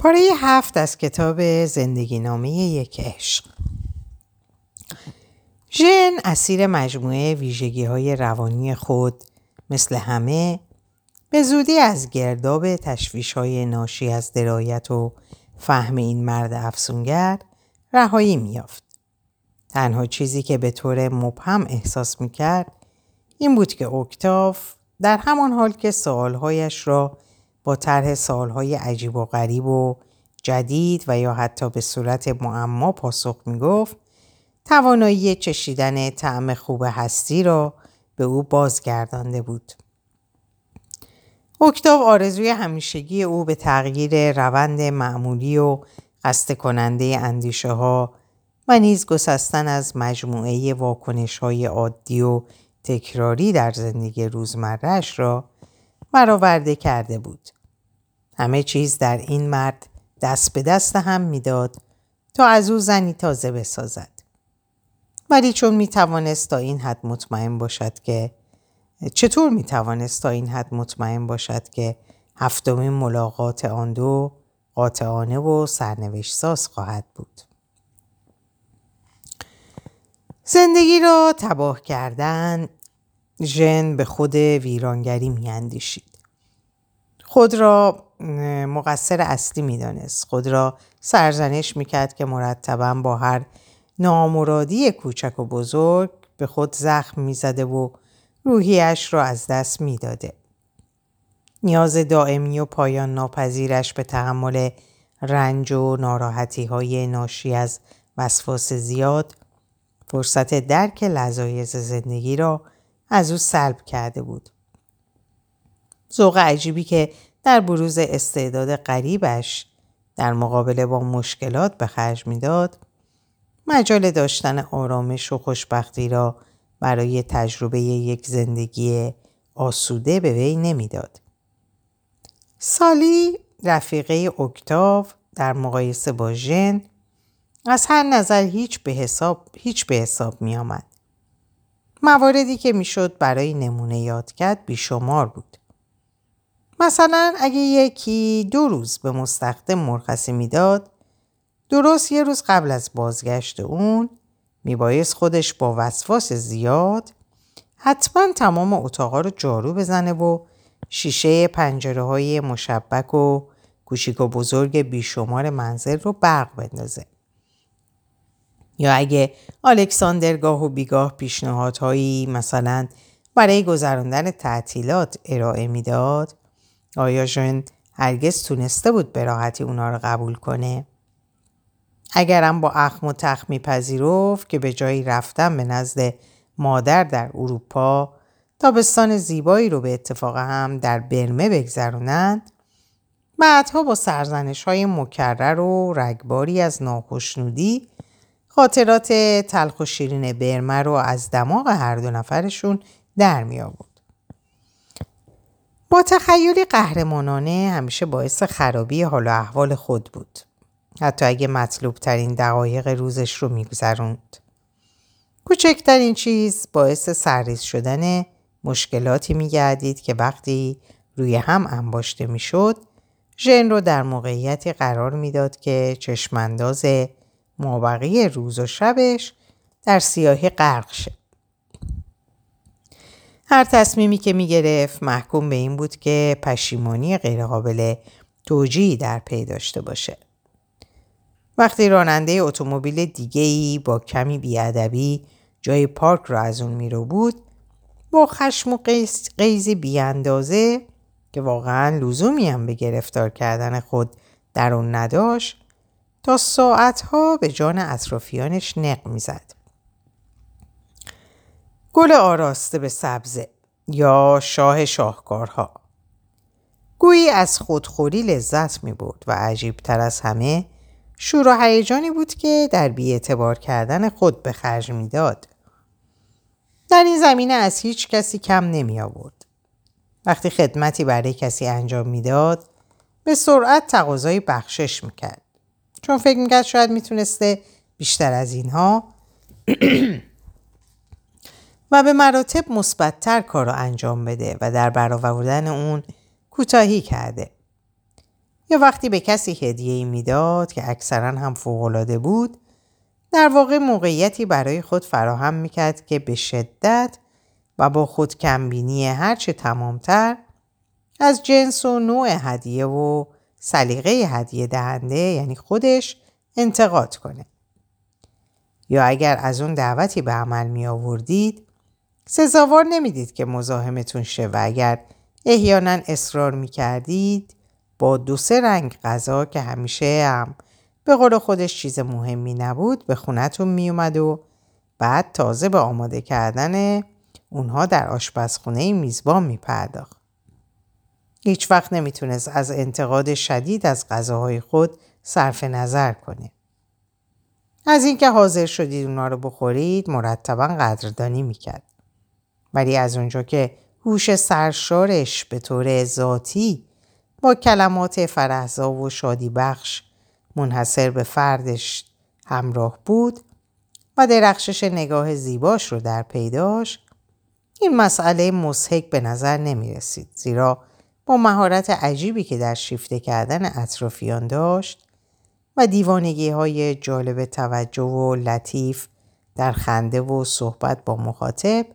پاره هفت از کتاب زندگی نامه یک عشق ژن اسیر مجموعه ویژگی های روانی خود مثل همه به زودی از گرداب تشویش های ناشی از درایت و فهم این مرد افسونگر رهایی میافت. تنها چیزی که به طور مبهم احساس می‌کرد این بود که اکتاف در همان حال که سوالهایش را با طرح سوالهای عجیب و غریب و جدید و یا حتی به صورت معما پاسخ می‌گفت توانایی چشیدن طعم خوب هستی را به او بازگردانده بود. اکتاو آرزوی همیشگی او به تغییر روند معمولی و قصد کننده اندیشه ها و نیز گسستن از مجموعه واکنش های عادی و تکراری در زندگی روزمرهش را برآورده کرده بود. همه چیز در این مرد دست به دست هم می‌داد تا از او زنی تازه بسازد. ولی چون می توانست تا این حد مطمئن باشد که چطور می توانست تا این حد مطمئن باشد که هفتمین ملاقات آن دو قاطعانه و سرنوشت ساز خواهد بود. زندگی را تباه کردن ژن به خود ویرانگری میاندیشید. خود را مقصر اصلی می‌دانست. خود را سرزنش می‌کرد که مرتبا با هر نامرادی کوچک و بزرگ به خود زخم می‌زده و روحیش را از دست می‌داده. نیاز دائمی و پایان ناپذیرش به تحمل رنج و ناراحتی های ناشی از وسواس زیاد فرصت درک لذایز زندگی را از او سلب کرده بود. ذوق عجیبی که در بروز استعداد غریبش در مقابله با مشکلات به خرج می‌داد مجال داشتن آرامش و خوشبختی را برای تجربه یک زندگی آسوده به وی نمی‌داد. سالی رفیقه اکتاو در مقایسه با ژن از هر نظر هیچ به حساب هیچ به حساب می آمد. مواردی که می‌شد برای نمونه یاد کرد بیشمار بود. مثلا اگه یکی دو روز به مستخدم مرخصی می‌داد درست یه روز قبل از بازگشت اون میبایست خودش با وسواس زیاد حتما تمام اتاقا رو جارو بزنه و شیشه پنجره های مشبک و کوچیک و بزرگ بیشمار منزل رو برق بندازه. یا اگه الکساندر گاه و بیگاه پیشنهادهایی مثلا برای گذراندن تعطیلات ارائه می‌داد آیا ژن هرگز تونسته بود به راحتی اونا رو قبول کنه؟ اگرم با اخم و تخم میپذیرفت که به جایی رفتن به نزد مادر در اروپا تابستان زیبایی رو به اتفاق هم در برمه بگذرونند بعدها با سرزنش های مکرر و رگباری از ناخشنودی خاطرات تلخ و شیرین برمه رو از دماغ هر دو نفرشون در می آورد. با تخیلی قهرمانانه همیشه باعث خرابی حال و احوال خود بود. حتی اگه مطلوب ترین دقایق روزش رو میگذروند. کوچکترین چیز باعث سرریز شدن مشکلاتی میگردید که وقتی روی هم انباشته می‌شد ژن رو در موقعیتی قرار می‌داد که چشمانداز مابقی روز و شبش در سیاهی غرق شد. هر تصمیمی که می گرفت محکوم به این بود که پشیمانی غیرقابل توجیهی در پی داشته باشه. وقتی راننده اتومبیل دیگه‌ای با کمی بیادبی جای پارک را از اون میرو بود با خشم و قیزی بیاندازه که واقعا لزومی هم به گرفتار کردن خود در اون نداشت تا ساعتها به جان اطرافیانش نق می‌زد. گل آراسته به سبزه یا شاه شاهکارها گویی از خودخوری لذت می بود و عجیب تر از همه شور و هیجانی بود که در بیاعتبار کردن خود به خرج می‌داد. در این زمینه از هیچ کسی کم نمی آورد. وقتی خدمتی برای کسی انجام می‌داد به سرعت تقاضای بخشش می‌کرد. چون فکر می‌کرد شاید می‌تونسته بیشتر از اینها و به مراتب مثبتتر کار رو انجام بده و در برآوردن اون کوتاهی کرده. یا وقتی به کسی هدیه ای می‌داد که اکثرا هم فوقالعاده بود در واقع موقعیتی برای خود فراهم می‌کرد که به شدت و با خود کمبینی هرچه تمامتر از جنس و نوع هدیه و سلیقه هدیه دهنده یعنی خودش انتقاد کنه. یا اگر از اون دعوتی به عمل می آوردید سزاوار نمی‌دید که مزاحمتون شه و اگر احیانا اصرار می کردید با دو سه رنگ غذا که همیشه هم به قول خودش چیز مهمی نبود به خونتون می اومد و بعد تازه به آماده کردن اونها در آشپزخونه میزبان می پرداخت. هیچ وقت نمی‌تونست از انتقاد شدید از غذاهای خود صرف نظر کنه. از اینکه حاضر شدید اونا رو بخورید مرتبا قدردانی می‌کرد. ولی از اونجا که هوش سرشارش به طور ذاتی با کلمات فرهزا و شادی بخش منحصر به فردش همراه بود و درخشش نگاه زیباش رو در پیداش این مسئله مسحک به نظر نمی رسید زیرا با مهارت عجیبی که در شیفته کردن اطرافیان داشت و دیوانگی های جالب توجه و لطیف در خنده و صحبت با مخاطب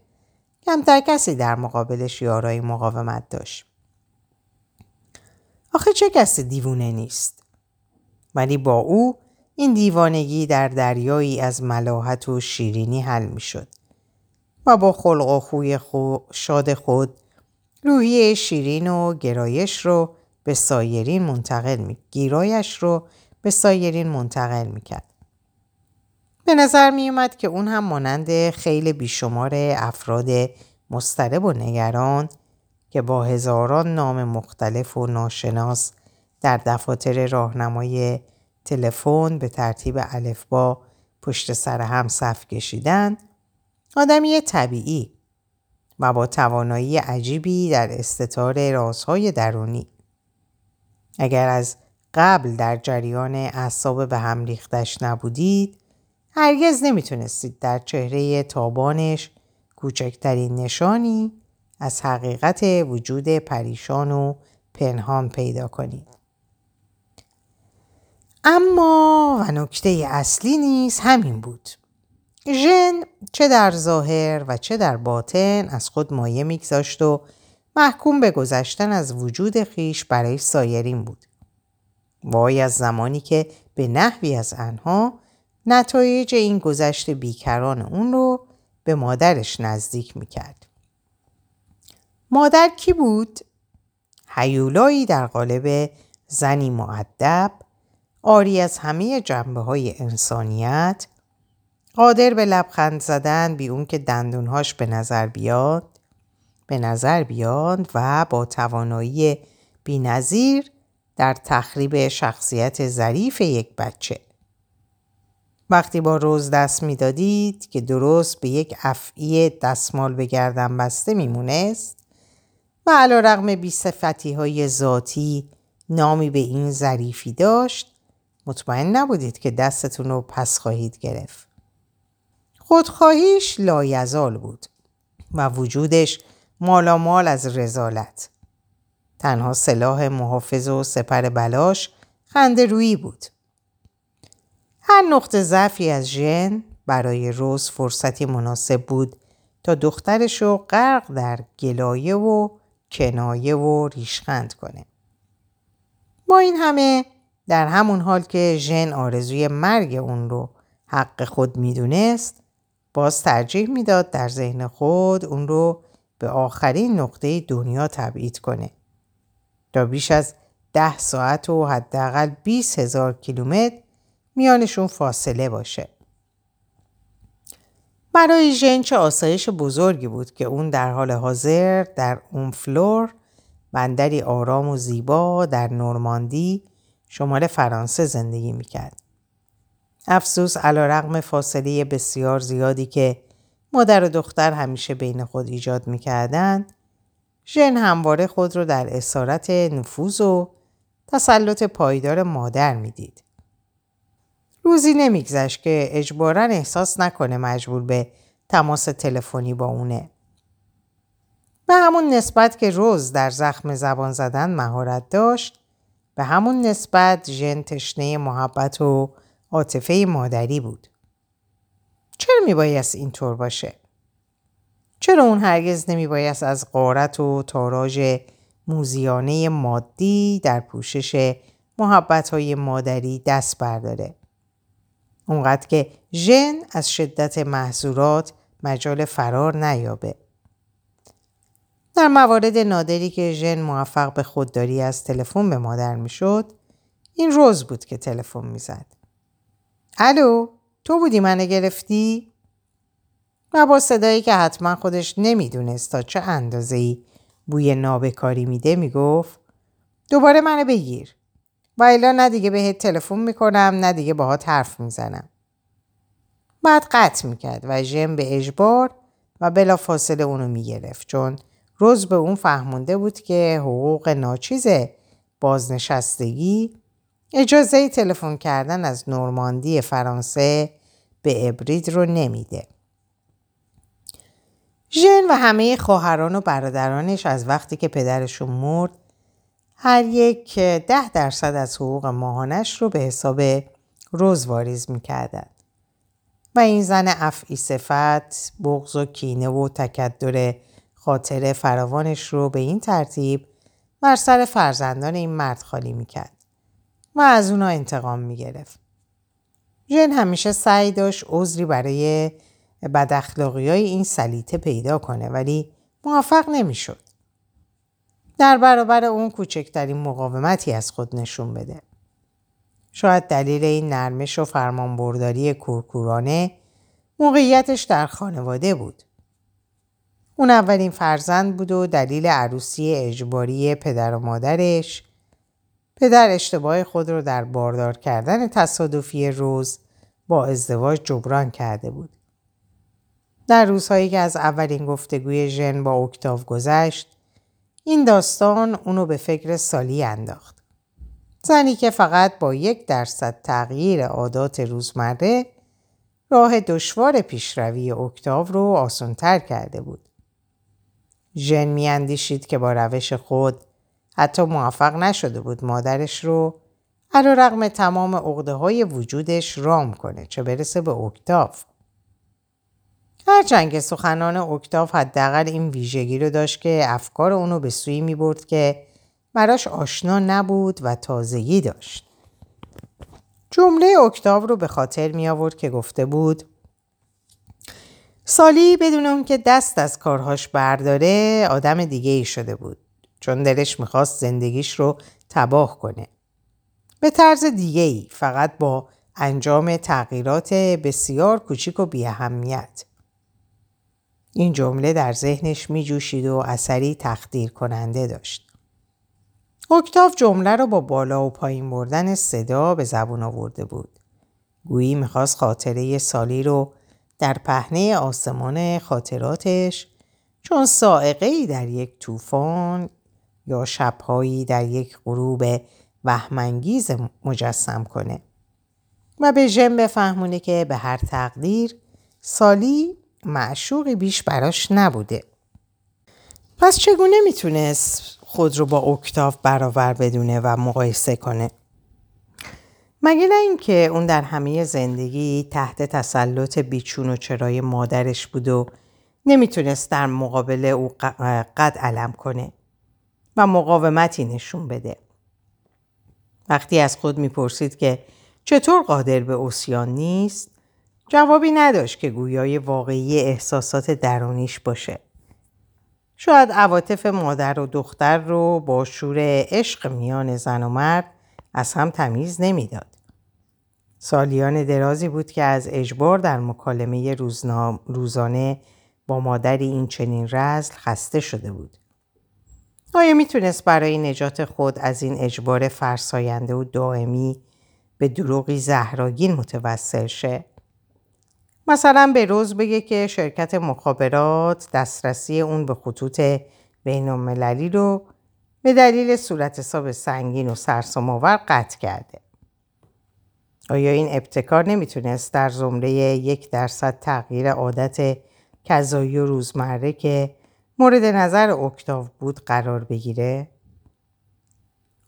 کمتر کسی در مقابلش یارای مقاومت داشت. آخه چه کسی دیوونه نیست؟ ولی با او این دیوانگی در دریایی از ملاحت و شیرینی حل می شد و با خلق و خوی خو شاد خود روحیه شیرین و گرایش رو به سایرین منتقل می گیرایش رو به سایرین منتقل می کرد. به نظر می اومد که اون هم مانند خیلی بیشمار افراد مسترب و نگران که با هزاران نام مختلف و ناشناس در دفاتر راهنمای تلفن به ترتیب الفبا پشت سر هم صف کشیدن آدمی طبیعی و با توانایی عجیبی در استطار رازهای درونی اگر از قبل در جریان اعصاب به هم ریختش نبودید هرگز نمی‌تونستید در چهره تابانش کوچکترین نشانی از حقیقت وجود پریشان و پنهان پیدا کنید. اما و نکته اصلی نیست همین بود. ژن چه در ظاهر و چه در باطن از خود مایه میگذاشت و محکوم به گذشتن از وجود خیش برای سایرین بود. وای از زمانی که به نحوی از انها نتایج این گذشت بیکران اون رو به مادرش نزدیک می‌کرد. مادر کی بود؟ حیولایی در قالب زنی معدب آری از همه جنبه های انسانیت قادر به لبخند زدن بی اون که دندونهاش به نظر بیاد به نظر بیاد و با توانایی بینظیر در تخریب شخصیت ظریف یک بچه وقتی با روز دست می‌دادید که درست به یک افعی دستمال به گردن بسته میمونست و علا رقم بی های ذاتی نامی به این ظریفی داشت مطمئن نبودید که دستتون رو پس خواهید گرفت. خودخواهیش لایزال بود و وجودش مالامال از رزالت. تنها سلاح محافظ و سپر بلاش خنده رویی بود. هر نقطه ضعفی از ژن برای روز فرصتی مناسب بود تا دخترش رو غرق در گلایه و کنایه و ریشخند کنه. با این همه در همون حال که ژن آرزوی مرگ اون رو حق خود می‌دونست باز ترجیح می‌داد در ذهن خود اون رو به آخرین نقطه دنیا تبعید کنه تا بیش از ده ساعت و حداقل 20 هزار کیلومتر میانشون فاصله باشه. برای ژن چه آسایش بزرگی بود که اون در حال حاضر در اون فلور بندری آرام و زیبا در نورماندی شمال فرانسه زندگی می‌کرد. افسوس علا رقم فاصله بسیار زیادی که مادر و دختر همیشه بین خود ایجاد می‌کردند ژن همواره خود رو در اسارت نفوذ و تسلط پایدار مادر می‌دید. روزی نمیگذشت که اجبارا احساس نکنه مجبور به تماس تلفنی با اونه. به همون نسبت که روز در زخم زبان زدن مهارت داشت به همون نسبت ژن تشنه محبت و عاطفه مادری بود. چرا میبایست اینطور باشه؟ چرا اون هرگز نمیبایست از قارت و تاراج موزیانه مادی در پوشش محبت های مادری دست برداره؟ اونقدر که ژن از شدت محضورات مجال فرار نیابه. در موارد نادری که ژن موفق به خودداری از تلفن به مادر می‌شد این روز بود که تلفن می‌زد الو تو بودی منو گرفتی؟ و با صدایی که حتما خودش نمی‌دونست تا چه اندازه ای بوی نابکاری میده می‌گفت دوباره منو بگیر. و الا نه دیگه بهت تلفن می‌کنم نه دیگه باهات حرف می‌زنم. بعد قطع می‌کرد و ژن به اجبار و بلا فاصله اونو می‌گرفت چون روز به اون فهمونده بود که حقوق ناچیز بازنشستگی اجازه تلفن کردن از نورماندی فرانسه به ابرید رو نمیده. ژن و همه خواهران و برادرانش از وقتی که پدرشون مرد هر یک ده درصد از حقوق ماهانش رو به حساب روز واریز می‌کردن. و این زن افعی صفت، بغض و کینه و تکدر خاطر فراوانش رو به این ترتیب بر سر فرزندان این مرد خالی می‌کرد و از اونا انتقام می‌گرفت. ژن همیشه سعی داشت عذری برای بداخلاقی های این سلیته پیدا کنه ولی موفق نمی‌شد. در برابر اون کوچکترین مقاومتی از خود نشون بده. شاید دلیل این نرمش و فرمانبرداری کورکورانه موقعیتش در خانواده بود. اون اولین فرزند بود و دلیل عروسی اجباری پدر و مادرش پدر اشتباه خود رو در باردار کردن تصادفی روز با ازدواج جبران کرده بود. در روزهایی که از اولین گفتگوی ژن با اکتاو گذشت این داستان اونو به فکر سالی انداخت. زنی که فقط با یک درصد تغییر عادات روزمره راه دشوار پیشروی اکتاو رو آسانتر کرده بود. ژن میاندیشید که با روش خود حتی موفق نشده بود مادرش رو علا رقم تمام عقده های وجودش رام کنه چه برسه به اکتاف. هرچند که سخنان اکتاف حداقل این ویژگی رو داشت که افکار اونو به سوی می برد که براش آشنا نبود و تازگی داشت. جمله اکتاو رو به خاطر می آورد که گفته بود سالی بدون اون که دست از کارهاش برداره آدم دیگه ای شده بود چون دلش می‌خواست زندگیش رو تباه کنه. به طرز دیگه ای فقط با انجام تغییرات بسیار کوچیک و بیاهمیت. این جمله در ذهنش میجوشید و اثری تخدیر کننده داشت. اکتاف جمله رو با بالا و پایین بردن صدا به زبون آورده بود. گویی می‌خواست خاطره سالی رو در پهنه آسمان خاطراتش چون سائقه در یک طوفان یا شبهایی در یک غروب وهمانگیز مجسم کنه. و به ژن بفهمونه که به هر تقدیر سالی معشوقی بیش براش نبوده. پس چگونه می‌تونست خود رو با اکتاف برابر بدونه و مقایسه کنه؟ مگه نه اینکه اون در همه زندگی تحت تسلط بیچون و چرای مادرش بود و نمی‌تونست در مقابل او قد علم کنه. و مقاومتی نشون بده. وقتی از خود می‌پرسید که چطور قادر به اوسیان نیست جوابی نداشت که گویای واقعی احساسات درونیش باشه. شاید عواطف مادر و دختر رو با شور عشق میان زن و مرد از هم تمیز نمی‌داد. سالیان درازی بود که از اجبار در مکالمه روزانه با مادری این چنین رزل خسته شده بود. آیا می‌تونست برای نجات خود از این اجبار فرساینده و دائمی به دروغی زهراگین متوسل شه؟ مثلا به روز بگه که شرکت مخابرات دسترسی اون به خطوط بین المللی رو به دلیل صورت حساب سنگین و سرسام‌آور قطع کرده. آیا این ابتکار نمی‌تونست در زمره یک درصد تغییر عادت کذایی و روزمره که مورد نظر اکتاو بود قرار بگیره؟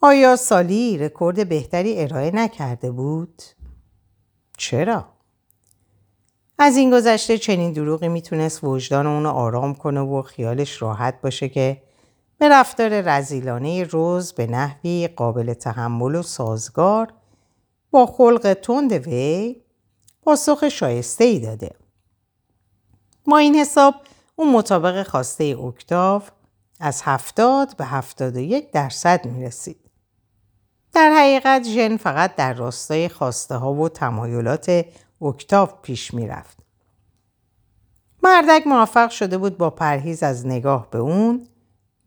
آیا سالی رکورد بهتری ارائه نکرده بود؟ چرا؟ از این گذشته چنین دروغی می‌تونست وجدان اونو آرام کنه و خیالش راحت باشه که به رفتار رزیلانه روز به نحوی قابل تحمل و سازگار با خلق تند وی پاسخ شایسته ای داده. ما این حساب اون مطابق خواسته اکتاو از هفتاد به هفتاد و یک درصد می رسید. در حقیقت ژن فقط در راستای خواسته ها و تمایلات اکتاو پیش می رفت. مردک موفق شده بود با پرهیز از نگاه به اون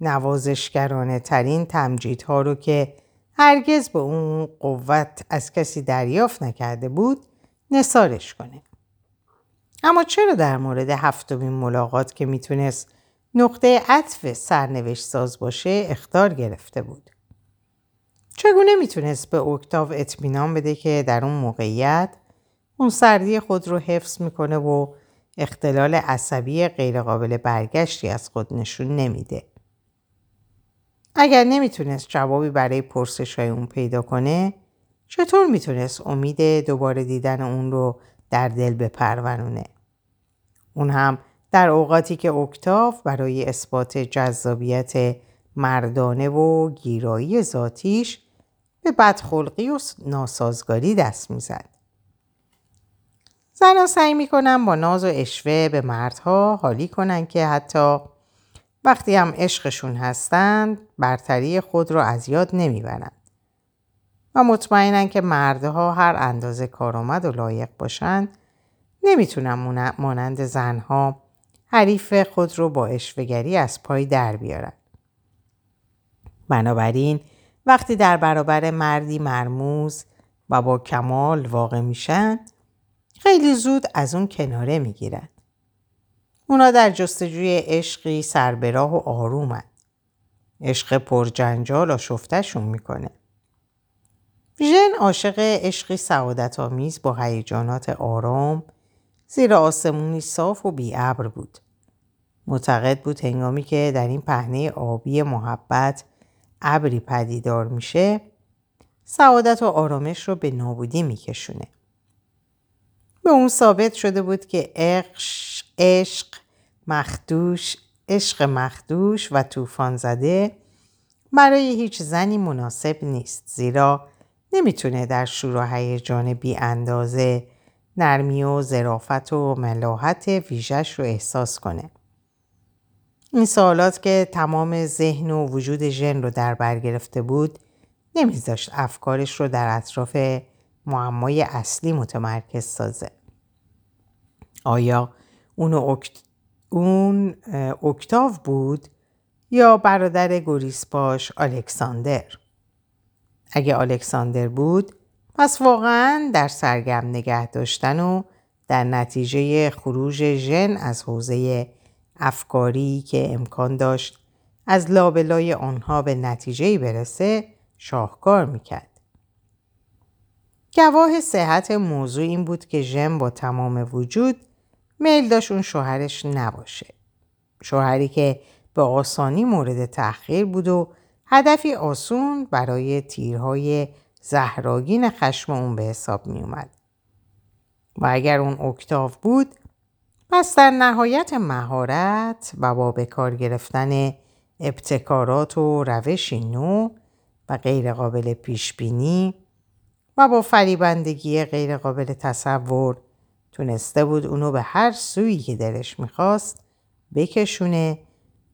نوازشگرانه ترین تمجیدها رو که هرگز به اون قوت از کسی دریافت نکرده بود نسارش کنه. اما چرا در مورد هفتمین ملاقات که می‌تونست نقطه عطف سرنوشت ساز باشه اختار گرفته بود؟ چگونه می‌تونست به اکتاو اطمینان بده که در اون موقعیت اون سردی خود رو حفظ می‌کنه و اختلال عصبی غیرقابل برگشتی از خود نشون نمیده. اگر نمی‌تونست جوابی برای پرسش های اون پیدا کنه چطور می‌تونست امید دوباره دیدن اون رو در دل بپرونونه؟ اون هم در اوقاتی که اکتاف برای اثبات جذابیت مردانه و گیرایی ذاتیش به بدخلقی و ناسازگاری دست می‌زد. زنها سعی می‌کنن با ناز و اشوه به مردها حالی کنن که حتی وقتی هم عشقشون هستند برتری خود رو از یاد نمی‌برند. و مطمئنن که مردها هر اندازه کارآمد و لایق باشند نمی‌تونن مانند زنها حریف خود رو با اشوهگری از پای در بیارن. بنابراین وقتی در برابر مردی مرموز و با کمال واقع میشن خیلی زود از اون کناره می‌گیرن. اونا در جستجوی عشقی سربراه و آرومن. عشق پرجنجال آشفتشون می‌کنه. ژن عاشق عشقی سعادت آمیز با هیجانات آرام زیر آسمونی صاف و بیابر بود. معتقد بود هنگامی که در این پهنه آبی محبت ابری پدیدار میشه سعادت و آرامش رو به نابودی میکشونه. به اون ثابت شده بود که عشق, مخدوش عشق مخدوش و طوفان زده برای هیچ زنی مناسب نیست زیرا نمی‌تونه در شور و هیجان بی اندازه نرمی و ظرافت و ملاحت ویژش رو احساس کنه. این سوالات که تمام ذهن و وجود ژن رو در بر گرفته بود نمیذاشت افکارش رو در اطراف معمای اصلی متمرکز سازه. آیا اون, اکت... اون اکتاو بود یا برادر گریسپاش الکساندر؟ اگه الکساندر بود پس واقعا در سرگرم نگه داشتن و در نتیجه خروج ژن از حوزه افکاری که امکان داشت از لابلای آنها به نتیجه برسه شاهکار می‌کرد. گواه صحت موضوع این بود که ژن با تمام وجود میل داشت اون شوهرش نباشه. شوهری که به آسانی مورد تأخیر بود و هدفی آسون برای تیرهای زهراگین خشم اون به حساب می اومد. و اگر اون اکتاف بود پس در نهایت مهارت و با به کار گرفتن ابتکارات و روشی نو و غیرقابل پیش بینی و با فریبندگی غیرقابل تصور تونسته بود اونو به هر سویی که دلش می‌خواست بکشونه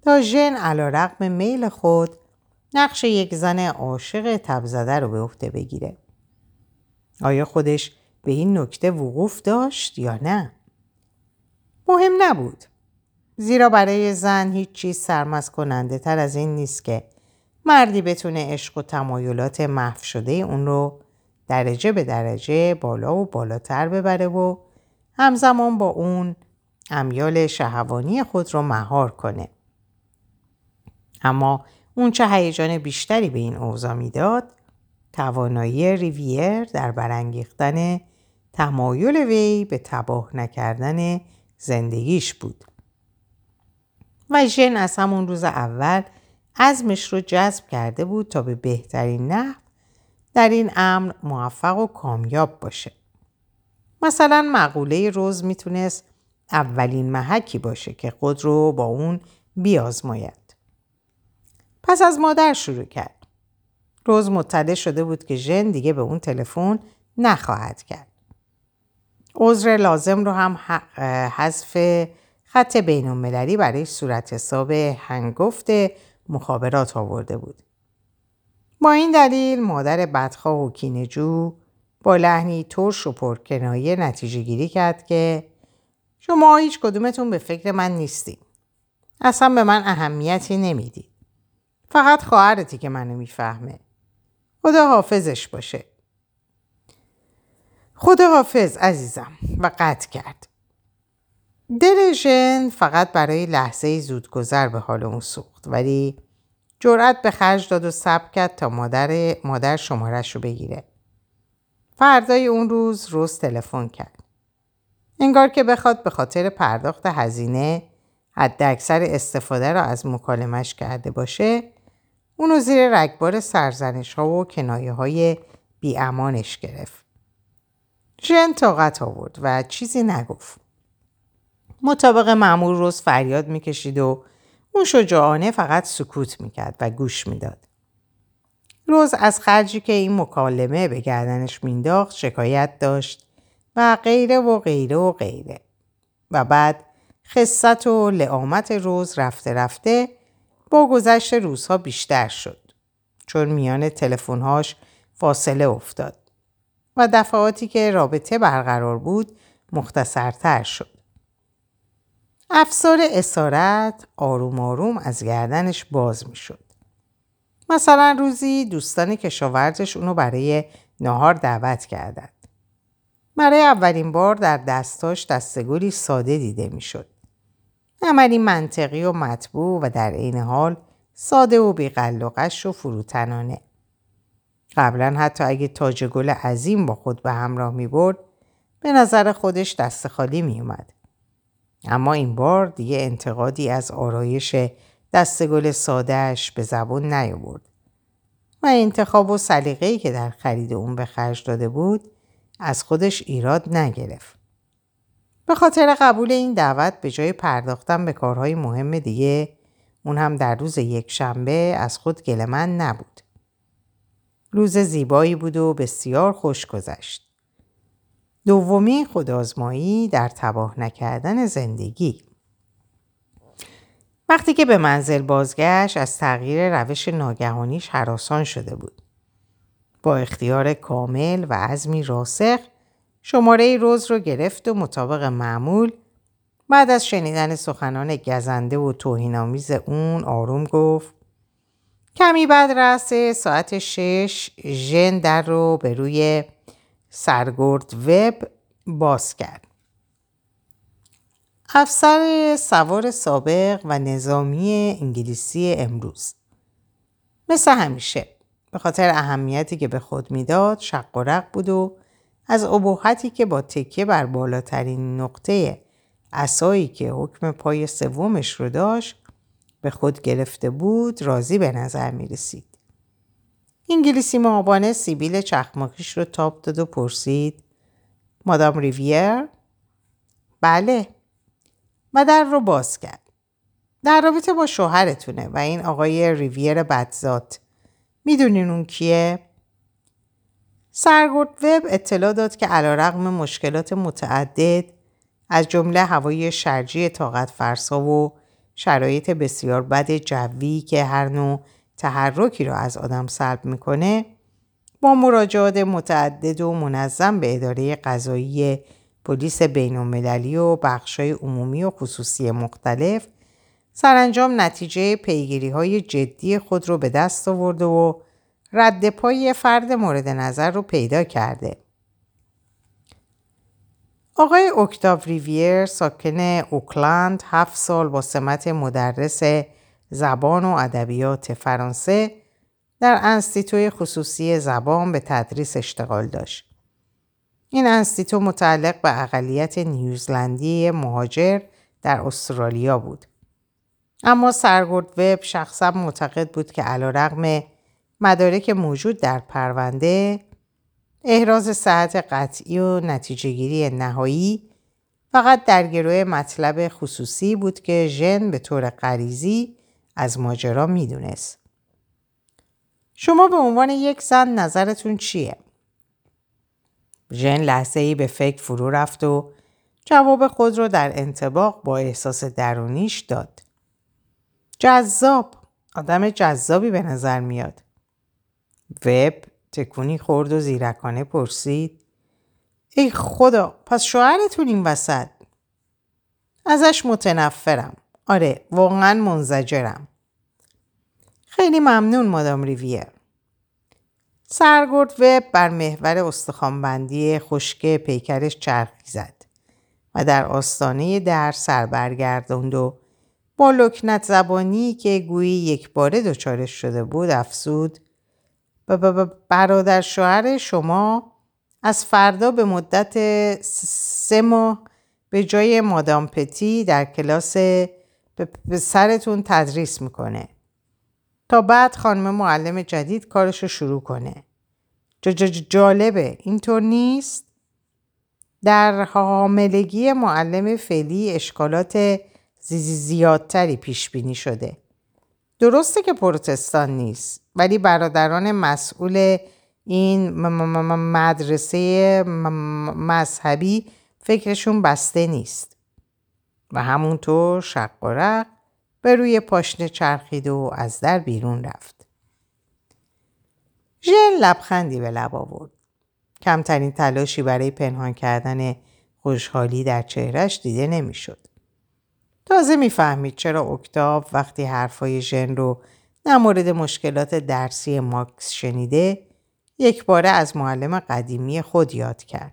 تا ژن علا میل خود نقش یک زن عاشق تبزده رو به عهده بگیره. آیا خودش به این نکته وقوف داشت یا نه؟ مهم نبود. زیرا برای زن هیچ چیز سرمز کننده تر از این نیست که مردی بتونه عشق و تمایلات محو شده اون رو درجه به درجه بالا و بالاتر ببره و همزمان با اون امیال شهوانی خود رو مهار کنه. اما اون چه هیجان بیشتری به این اوضاع می‌داد توانایی ریویر در برانگیختن تمایل وی به تباه نکردن زندگیش بود و ژن از همون روز اول عزمش رو جذب کرده بود تا به بهترین نحو در این امر موفق و کامیاب باشه. مثلا مقوله روز می‌تونست اولین محکی باشه که خود رو با اون بیازماید. پس از مادر شروع کرد. روز مطلع شده بود که ژن دیگه به اون تلفن نخواهد کرد. عذر لازم رو هم حذف خط بین المللی برای صورت حساب هنگفت مخابرات آورده بود. با این دلیل مادر بدخواه و کینجو با لحنی ترش و پرکنایه نتیجه گیری کرد که شما هیچ کدومتون به فکر من نیستیم. اصلا به من اهمیتی نمیدی. فقط خواهرتی که منو می‌فهمه. خدا حافظش باشه. خدا حافظ عزیزم و قطع کرد. دل ژن فقط برای لحظه زودگذر به حال اون سوخت ولی جرأت به خرج داد و صبر کرد تا مادر مادر شمارش رو بگیره. فردای اون روز روز تلفن کرد. انگار که بخواد به خاطر پرداخت هزینه حد اکثر استفاده را از مکالمش کرده باشه اونو زیر رگبار سرزنش ها و کنایه های بیامانش گرفت. ژن طاقت آورد و چیزی نگفت. مطابق معمول روز فریاد می‌کشید و اون شجاعانه فقط سکوت می‌کرد و گوش می‌داد. روز از خرجی که این مکالمه به گردنش مینداخت شکایت داشت و غیره و غیره و غیره. و بعد خصت و لعامت روز رفته رفته با گذشت روزها بیشتر شد. چون میان تلفن‌هاش فاصله افتاد و دفعاتی که رابطه برقرار بود مختصرتر شد. افسار اسارت آروم آروم از گردنش باز می شد. مثلا روزی دوستان کشاورزش اونو برای نهار دعوت کردند. برای اولین بار در دستاش دستگلی ساده دیده می شد. عملی منطقی و مطبوع و در عین حال ساده و بیقلقش و فروتنانه. قبلا حتی اگه تاج گل عظیم با خود به همراه می برد به نظر خودش دست خالی می اومد. اما این بار دیگه انتقادی از آرایش دستگل سادهش به زبون نیاورد و انتخاب و سلیقه‌ای که در خرید اون به خرج داده بود از خودش ایراد نگرفت. به خاطر قبول این دعوت به جای پرداختن به کارهای مهم دیگه اون هم در روز یک شنبه از خود گلمن نبود. روز زیبایی بود و بسیار خوش گذشت. دومی خودآزمایی در تباه نکردن زندگی وقتی که به منزل بازگشت از تغییر روش ناگهانیش حراسان شده بود. با اختیار کامل و عزمی راسخ شماره روز رو گرفت و مطابق معمول بعد از شنیدن سخنان گزنده و توهینآمیز اون آروم گفت کمی بعد رسه ساعت شش ژن در رو به روی سرگرد وب باز کرد. افسر سوار سابق و نظامی انگلیسی امروز مثل همیشه به خاطر اهمیتی که به خود می‌داد شق و رق بود و از ابهتی که با تکیه بر بالاترین نقطه اسایی که حکم پای سومش رو داشت به خود گرفته بود راضی به نظر می رسید. انگلیسی معابانه سیبیل چخماکیش رو تاب داد و پرسید مادام ریویر؟ بله و در رو باز کرد. در رابطه با شوهرتونه و این آقای ریویر بدزاد. می‌دونین اون کیه؟ سرگرد وب اطلاع داد که علا رقم مشکلات متعدد از جمله هوای شرجی طاقت فرسا و شرایط بسیار بد جوی که هر نوع تحرکی را از آدم سلب می‌کنه با مراجعات متعدد و منظم به اداره قضایی پلیس بین و بخشای عمومی و خصوصی مختلف سرانجام نتیجه پیگیری های جدی خود رو به دست آورده و رد پای فرد مورد نظر رو پیدا کرده. آقای اکتاو ریویر ساکن اوکلند هفت سال با سمت مدرس زبان و ادبیات فرانسه در انستیتوی خصوصی زبان به تدریس اشتغال داشت. این انستیتو متعلق به اقلیت نیوزلندی مهاجر در استرالیا بود. اما سرگرد وب شخصا معتقد بود که علا رقم مدارک موجود در پرونده احراز صحت قطعی و نتیجه گیری نهایی فقط در گروه مطلب خصوصی بود که ژن به طور غریزی از ماجرا می‌دونست. شما به عنوان یک زن نظرتون چیه؟ ژن لحظه ای به فکر فرو رفت و جواب خود را در انتباق با احساس درونیش داد. جذاب. آدم جذابی به نظر میاد. وب تکونی خورد و زیرکانه پرسید. ای خدا پس شوهرتون این وسط. ازش متنفرم. آره واقعا منزجرم. خیلی ممنون مادام ریویر. سرگرد وب بر محور استخوانبندی خشک پیکرش چرخی زد و در آستانه در سر برگرداند و با لکنت زبانی که گویی یک باره دچارش شده بود افسود برادر شوهر شما از فردا به مدت سه ماه به جای مادام پتی در کلاس به سرتون تدریس می‌کنه. تا بعد خانم معلم جدید کارش رو شروع کنه. جالبه اینطور نیست؟ در حاملگی معلم فعلی اشکالات زیادتری پیش بینی شده. درسته که پروتستان نیست ولی برادران مسئول این مدرسه مذهبی فکرشون بسته نیست و همونطور شق و رق به روی پاشنه چرخید و از در بیرون رفت. ژل لبخندی به لب آورد. کمترین تلاشی برای پنهان کردن خوشحالی در چهرش دیده نمی‌شد. تازه می‌فهمید چرا اکتاو وقتی حرفای ژن رو در مورد مشکلات درسی ماکس شنیده یک باره از معلم قدیمی خود یاد کرد.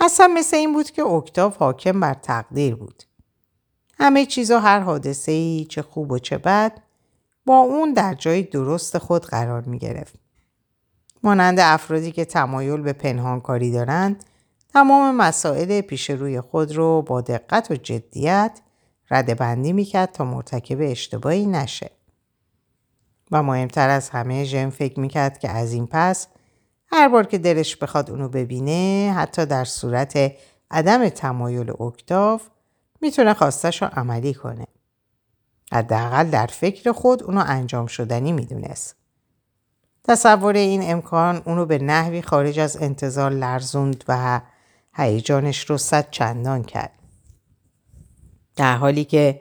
اصلا مثل این بود که اکتاف حاکم بر تقدیر بود. همه چیز و هر حادثه ای چه خوب و چه بد با اون در جای درست خود قرار می گرفت. مانند افرادی که تمایل به پنهانکاری دارند تمام مسائل پیش روی خود رو با دقت و جدیت رده بندی می‌کرد تا مرتکب اشتباهی نشه. و مهمتر از همه ژن فکر می‌کرد که از این پس هر بار که دلش بخواد اونو ببینه حتی در صورت عدم تمایل اکتاف می‌تونه خواستش رو عملی کنه. حداقل در فکر خود اونو انجام شدنی می‌دونست. تصور این امکان اونو به نحوی خارج از انتظار لرزوند و هیجانش رو صد چندان کرد. در حالی که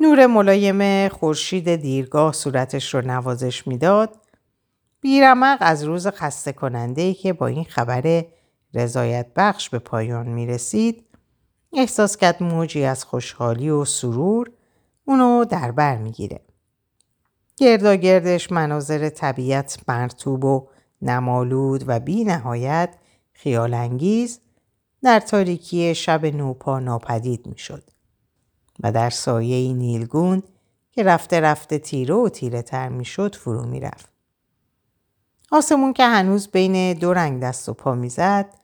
نور ملایم خورشید دیرگاه صورتش رو نوازش می‌داد بیرمق از روز خسته کننده ای که با این خبر رضایت بخش به پایان می رسید احساس کرد موجی از خوشحالی و سرور اونو در بر می‌گیره. گرداگردش مناظر طبیعت مرتوب و نمالود و بی نهایت خیالانگیز در تاریکی شب نوپا ناپدید می شد و در سایه نیلگون که رفته رفته تیره و تیره تر می شد فرو می رفت. آسمون که هنوز بین دو رنگ دست و پا می‌زد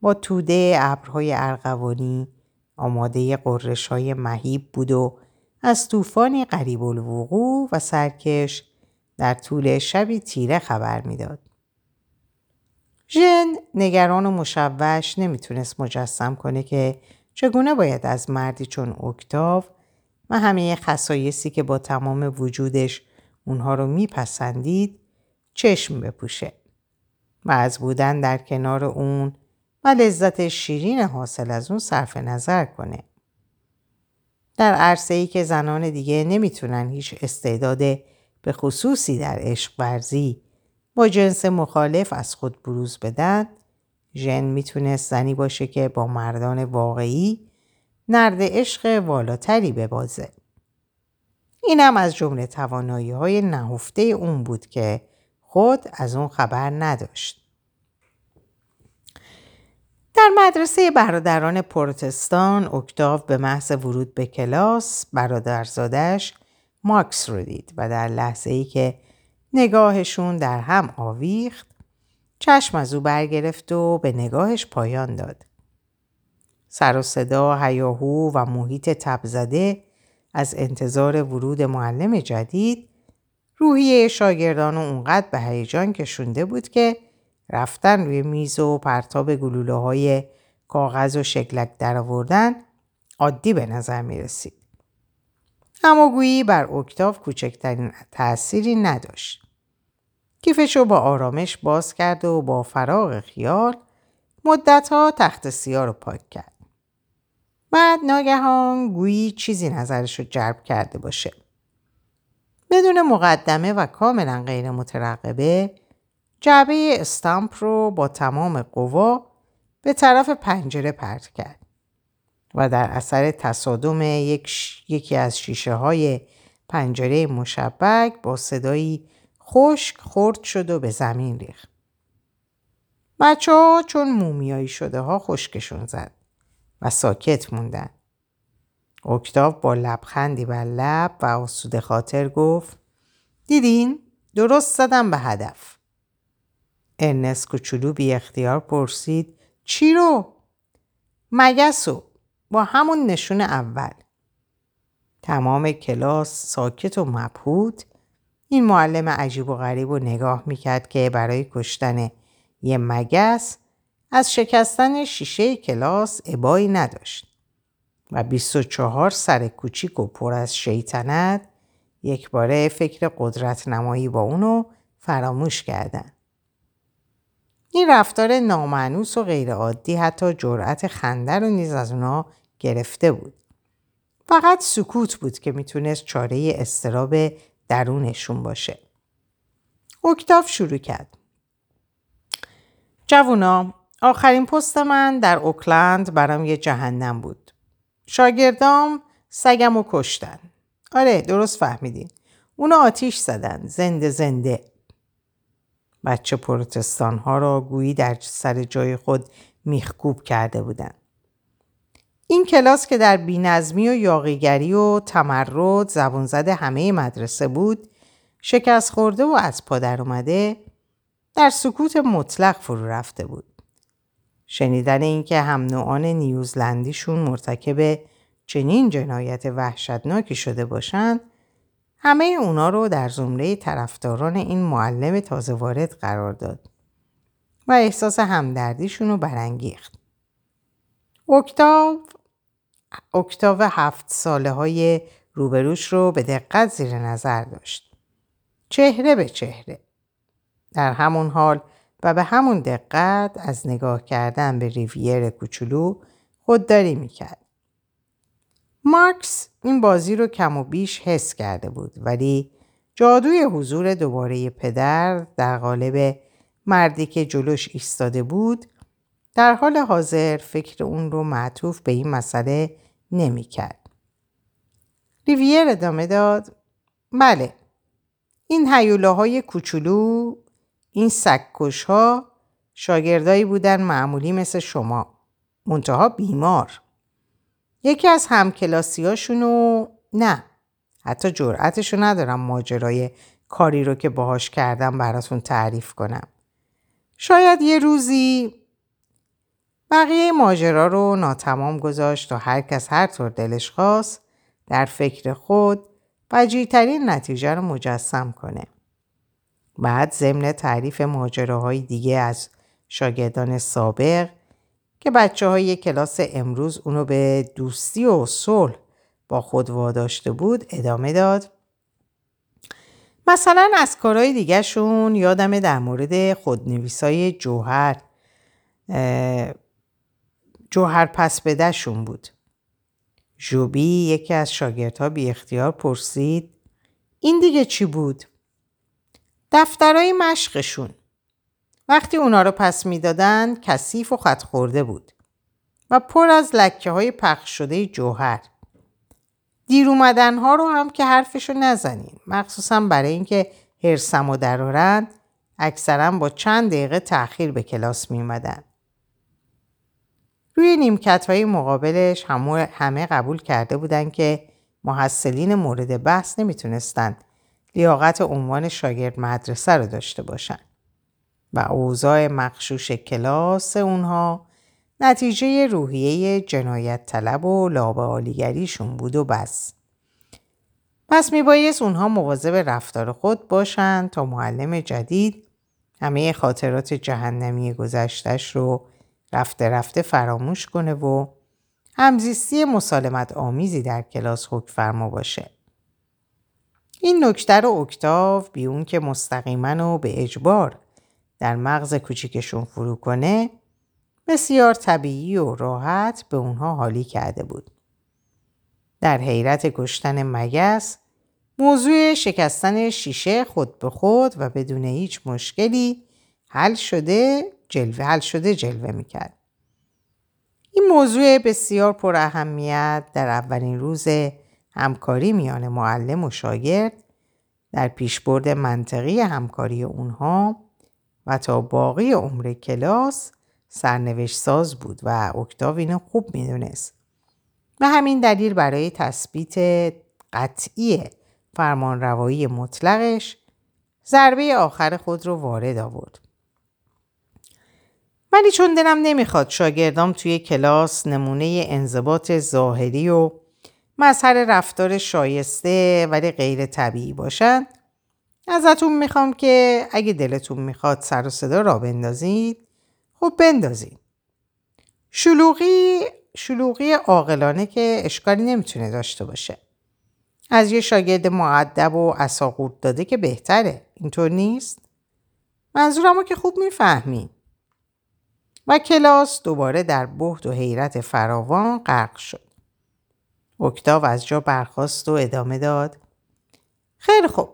با توده ابرهای ارغوانی آماده قررش های مهیب بود و از طوفانی قریب الوقوع و سرکش در طول شبی تیره خبر می‌داد. ژن نگران و مشوش نمی‌تونست مجسم کنه که چگونه باید از مردی چون اکتاف و همه خصایصی که با تمام وجودش اونها رو میپسندید چشم بپوشه و از بودن در کنار اون و لذت شیرین حاصل از اون صرف نظر کنه. در عرصه ای که زنان دیگه نمی‌تونن هیچ استعداد به خصوصی در عشق ورزی با جنس مخالف از خود بروز بدن ژن می‌تونست زنی باشه که با مردان واقعی نرد عشق والاتری ببازه. اینم از جمله توانایی های نهفته اون بود که خود از اون خبر نداشت. در مدرسه برادران پروتستان اکتاو به محض ورود به کلاس برادرزادش ماکس رو دید و در لحظه ای که نگاهشون در هم آویخت چشم از او برگرفت و به نگاهش پایان داد. سر و صدا، هیاهو و محیط تبزده از انتظار ورود معلم جدید روحیه شاگردان اونقدر به هیجان کشونده بود که رفتن روی میز و پرتاب گلوله های کاغذ و شکلک در آوردن عادی به نظر می رسید. اما گویی بر اکتاف کوچکترین تأثیری نداشت. کیفش رو با آرامش باز کرد و با فراغ خیال مدتها تخت سیاه رو پاک کرد. بعد ناگهان گویی چیزی نظرش رو جلب کرده باشه. بدون مقدمه و کاملا غیر مترقبه جعبه استامپ رو با تمام قوا به طرف پنجره پرت کرد و در اثر تصادم یک یکی از شیشه های پنجره مشبک با صدایی خشک خورد شد و به زمین ریخت. بچه ها چون مومیایی شده ها خشکشون زد و ساکت موندن. اکتاف با لبخندی بر لب و آسوده خاطر گفت دیدین؟ درست زدم به هدف. ارنست کوچولو بی اختیار پرسید چی رو؟ مگسو با همون نشون اول. تمام کلاس ساکت و مبهوت این معلم عجیب و غریب و نگاه می‌کرد که برای کشتن یه مگس از شکستن شیشه کلاس ابایی نداشت و 24 سر کوچیک و پر از شیطنت یک باره فکر قدرت نمایی با اونو فراموش کردن. این رفتار نامعنوس و غیرعادی حتی جرأت خنده رو نیز از اونا گرفته بود. فقط سکوت بود که می‌تونست چاره استراب درونشون باشه. اکتاف شروع کرد. جوونا آخرین پست من در اوکلند برام یه جهنم بود. شاگردام سگم و کشتن. آره درست فهمیدین. اونا آتیش زدن. زنده زنده. بچه پروتستان ها را گویی در سر جای خود میخکوب کرده بودند. این کلاس که در بینظمی و یاقیگری و تمرد زبون زده همه مدرسه بود شکست خورده و از پادر اومده در سکوت مطلق فرو رفته بود. شنیدن اینکه هم نوعان نیوزلندیشون مرتکب چنین جنایت وحشتناکی شده باشند همه اونا رو در زمره طرفداران این معلم تازه وارد قرار داد و احساس همدردیشون رو برانگیخت. اکتاو اکتاو هفت ساله های روبروش رو به دقت زیر نظر داشت. چهره به چهره. در همون حال و به همون دقت از نگاه کردن به ریویر کوچولو خودداری می‌کرد. مارکس این بازی رو کم و بیش حس کرده بود ولی جادوی حضور دوباره پدر در قالب مردی که جلوش ایستاده بود در حال حاضر فکر اون رو معطوف به این مسئله نمی کرد. ریویر ادامه داد بله این های کوچولو این سککش ها شاگردایی بودن معمولی مثل شما منتها بیمار یکی از همکلاسیاشونو نه حتی جرأتشو ندارم ماجرای کاری رو که باهاش کردم براتون تعریف کنم شاید یه روزی بقیه ماجرا رو ناتمام گذاشت تا هر کس هر طور دلش خواست در فکر خود وجیترین نتیجه رو مجسم کنه. بعد ضمن تعریف ماجراهای دیگه از شاگردان سابق که بچه های کلاس امروز اونو به دوستی و صلح با خود واداشته بود ادامه داد. مثلا از کارهای دیگه شون یادم در مورد خودنویسای جوهر جوهر پس بدهشون بود. جوبی یکی از شاگردها بی اختیار پرسید این دیگه چی بود؟ دفترهای مشقشون. وقتی اونا رو پس می‌دادن کثیف و خط خورده بود و پر از لکه های پخش شده جوهر. دیر اومدن ها رو هم که حرفشو نزنین مخصوصا برای اینکه هرسم و درارند اکثرا با چند دقیقه تأخیر به کلاس می اومدن. روی نیمکت های مقابلش همه قبول کرده بودند که محصلین مورد بحث نمی‌تونستند لیاقت عنوان شاگرد مدرسه رو داشته باشند و اوضاع مخشوش کلاس اونها نتیجه روحیه جنایت طلب و لابعالیگریشون بود و بس. پس میبایست اونها مواظب رفتار خود باشند تا معلم جدید همه خاطرات جهنمی گذشتش رو رفته رفته فراموش کنه و همزیستی مسالمت آمیزی در کلاس حک فرما باشه. این نکته رو اکتاو بی اون که مستقیما و به اجبار در مغز کوچیکشون فرو کنه بسیار طبیعی و راحت به اونها حالی کرده بود. در حیرت کشتن مگس موضوع شکستن شیشه خود به خود و بدون هیچ مشکلی حل شده جلوه حل شده جلوه می‌کرد. این موضوع بسیار پر اهمیت در اولین روز همکاری میان معلم و شاگرد در پیشبرد منطقی همکاری اونها و تا باقی عمر کلاس سرنوشت ساز بود و اکتاو اینو خوب می‌دونست. و همین دلیل برای تثبیت قطعی فرمان روایی مطلقش ضربه آخر خود رو وارد آورد. ولی چون دلم نمی‌خواد شاگردام توی کلاس نمونه انضباط ظاهری و مظهر رفتار شایسته ولی غیر طبیعی باشن ازتون می‌خوام که اگه دلتون می‌خواد سر و صدا را بندازید خب بندازید. شلوغی شلوغی عاقلانه که اشکالی نمی‌تونه داشته باشه. از یه شاگرد معدب و اساقورت داده که بهتره. اینطور نیست؟ منظورمو که خوب می‌فهمی. و کلاس دوباره در بهد و حیرت فراوان غرق شد. اکتاو از جا برخواست و ادامه داد. خیلی خوب.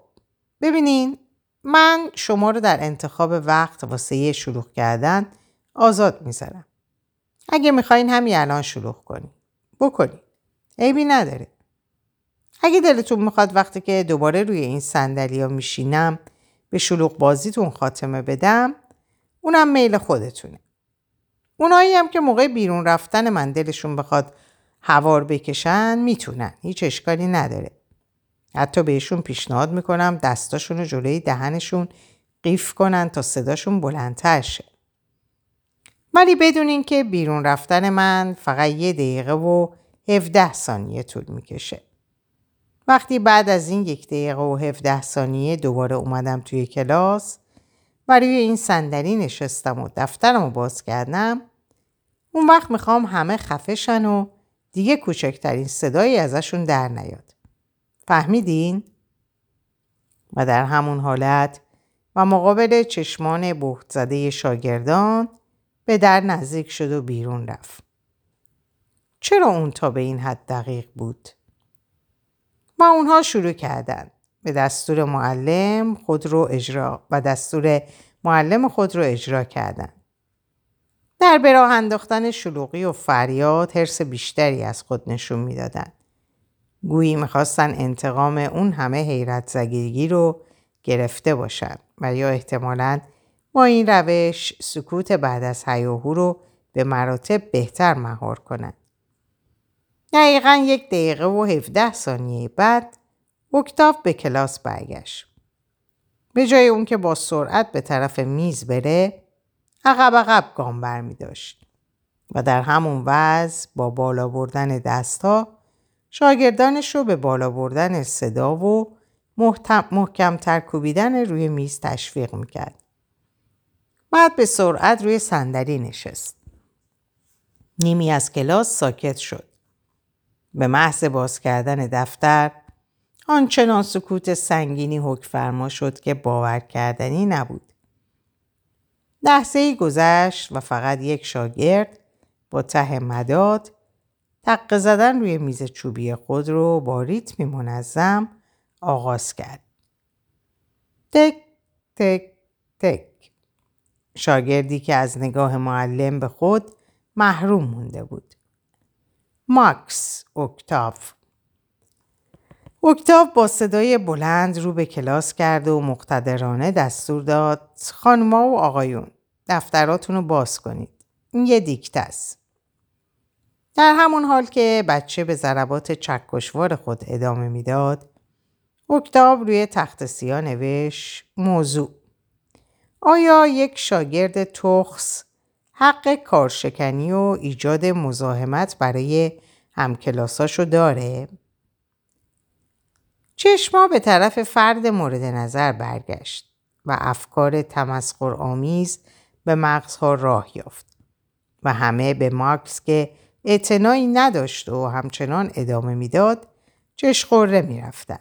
ببینین من شما رو در انتخاب وقت واسه شلوغ کردن آزاد می‌ذارم. اگه می‌خواین همین الان شلوغ کنی. بکنی. عیبی نداره. اگه دلتون می‌خواد وقتی که دوباره روی این ها میشینم به شلوغ بازیتون خاتمه بدم اونم میل خودتونه. اونایی هم که موقع بیرون رفتن من دلشون بخواد هوار بکشن می‌تونن. هیچ اشکالی نداره. حتی بهشون پیشنهاد می‌کنم دستاشون رو جلوی دهنشون قیف کنن تا صداشون بلندتر شه. ولی بدونین که بیرون رفتن من فقط یه دقیقه و 17 ثانیه طول می‌کشه. وقتی بعد از این یک دقیقه و 17 ثانیه دوباره اومدم توی کلاس و روی این صندلی نشستم و دفترم رو باز کردم اون وقت می‌خوام همه خفشن و دیگه کوچکترین صدایی ازشون در نیاد. فهمیدین؟ و در همون حالت و مقابل چشمان بخت زده شاگردان به در نزدیک شد و بیرون رفت. چرا اون تا به این حد دقیق بود؟ و اونها شروع کردند به دستور معلم خود رو اجرا و دستور معلم خود رو اجرا کردند. در براه انداختن شلوغی و فریاد حرس بیشتری از خود نشون می‌دادند. گویی می‌خواستن انتقام اون همه حیرت زگیری رو گرفته باشند و یا احتمالاً با این روش سکوت بعد از هیاهو رو به مراتب بهتر مهار کنند. دقیقا یک دقیقه و 17 ثانیه بعد اکتاف به کلاس برگشت. به جای اون که با سرعت به طرف میز بره عقب عقب گام برمی داشت و در همون وضع با بالا بردن دستها شاگردانش رو به بالا بردن صدا و محکم کوبیدن روی میز تشویق می‌کرد. بعد به سرعت روی صندلی نشست. نیمی از کلاس ساکت شد. به محض باز کردن دفتر آنچنان سکوت سنگینی حک فرما شد که باور کردنی نبود. لحظه گذشت و فقط یک شاگرد با ته مداد تق زدن روی میز چوبی خود رو با ریتمی منظم آغاز کرد. تک تک تک شاگردی که از نگاه معلم به خود محروم مونده بود. ماکس اکتاف اکتاف با صدای بلند رو به کلاس کرد و مقتدرانه دستور داد خانما و آقایون دفتراتون رو باز کنید. این یه دیکت است. در همون حال که بچه به ضربات چکشوار خود ادامه می‌داد اکتاب روی تخت سیاه نوشت موضوع آیا یک شاگرد تخص حق کارشکنی و ایجاد مزاحمت برای همکلاساشو داره؟ چشما به طرف فرد مورد نظر برگشت و افکار تمسخر آمیز به مغزها راه یافت و همه به مارکس که اعتنایی نداشت و همچنان ادامه می‌داد چشقره می‌رفتن.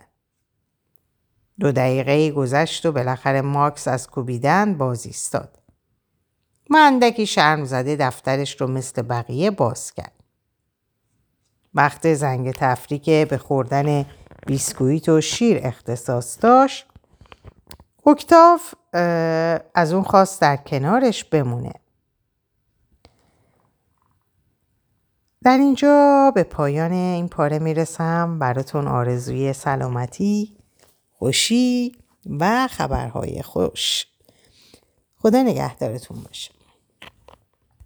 دو دقیقه گذشت و بالاخره مارکس از کوبیدن باز ایستاد. مندکی شرم زده دفترش رو مثل بقیه باز کرد. وقت زنگ تفریک به خوردن بیسکویت و شیر اختصاص داشت اکتاف از اون خواست در کنارش بمونه. در اینجا به پایان این پاره می‌رسم براتون آرزوی سلامتی، خوشی و خبرهای خوش. خدا نگهدارتون باشه.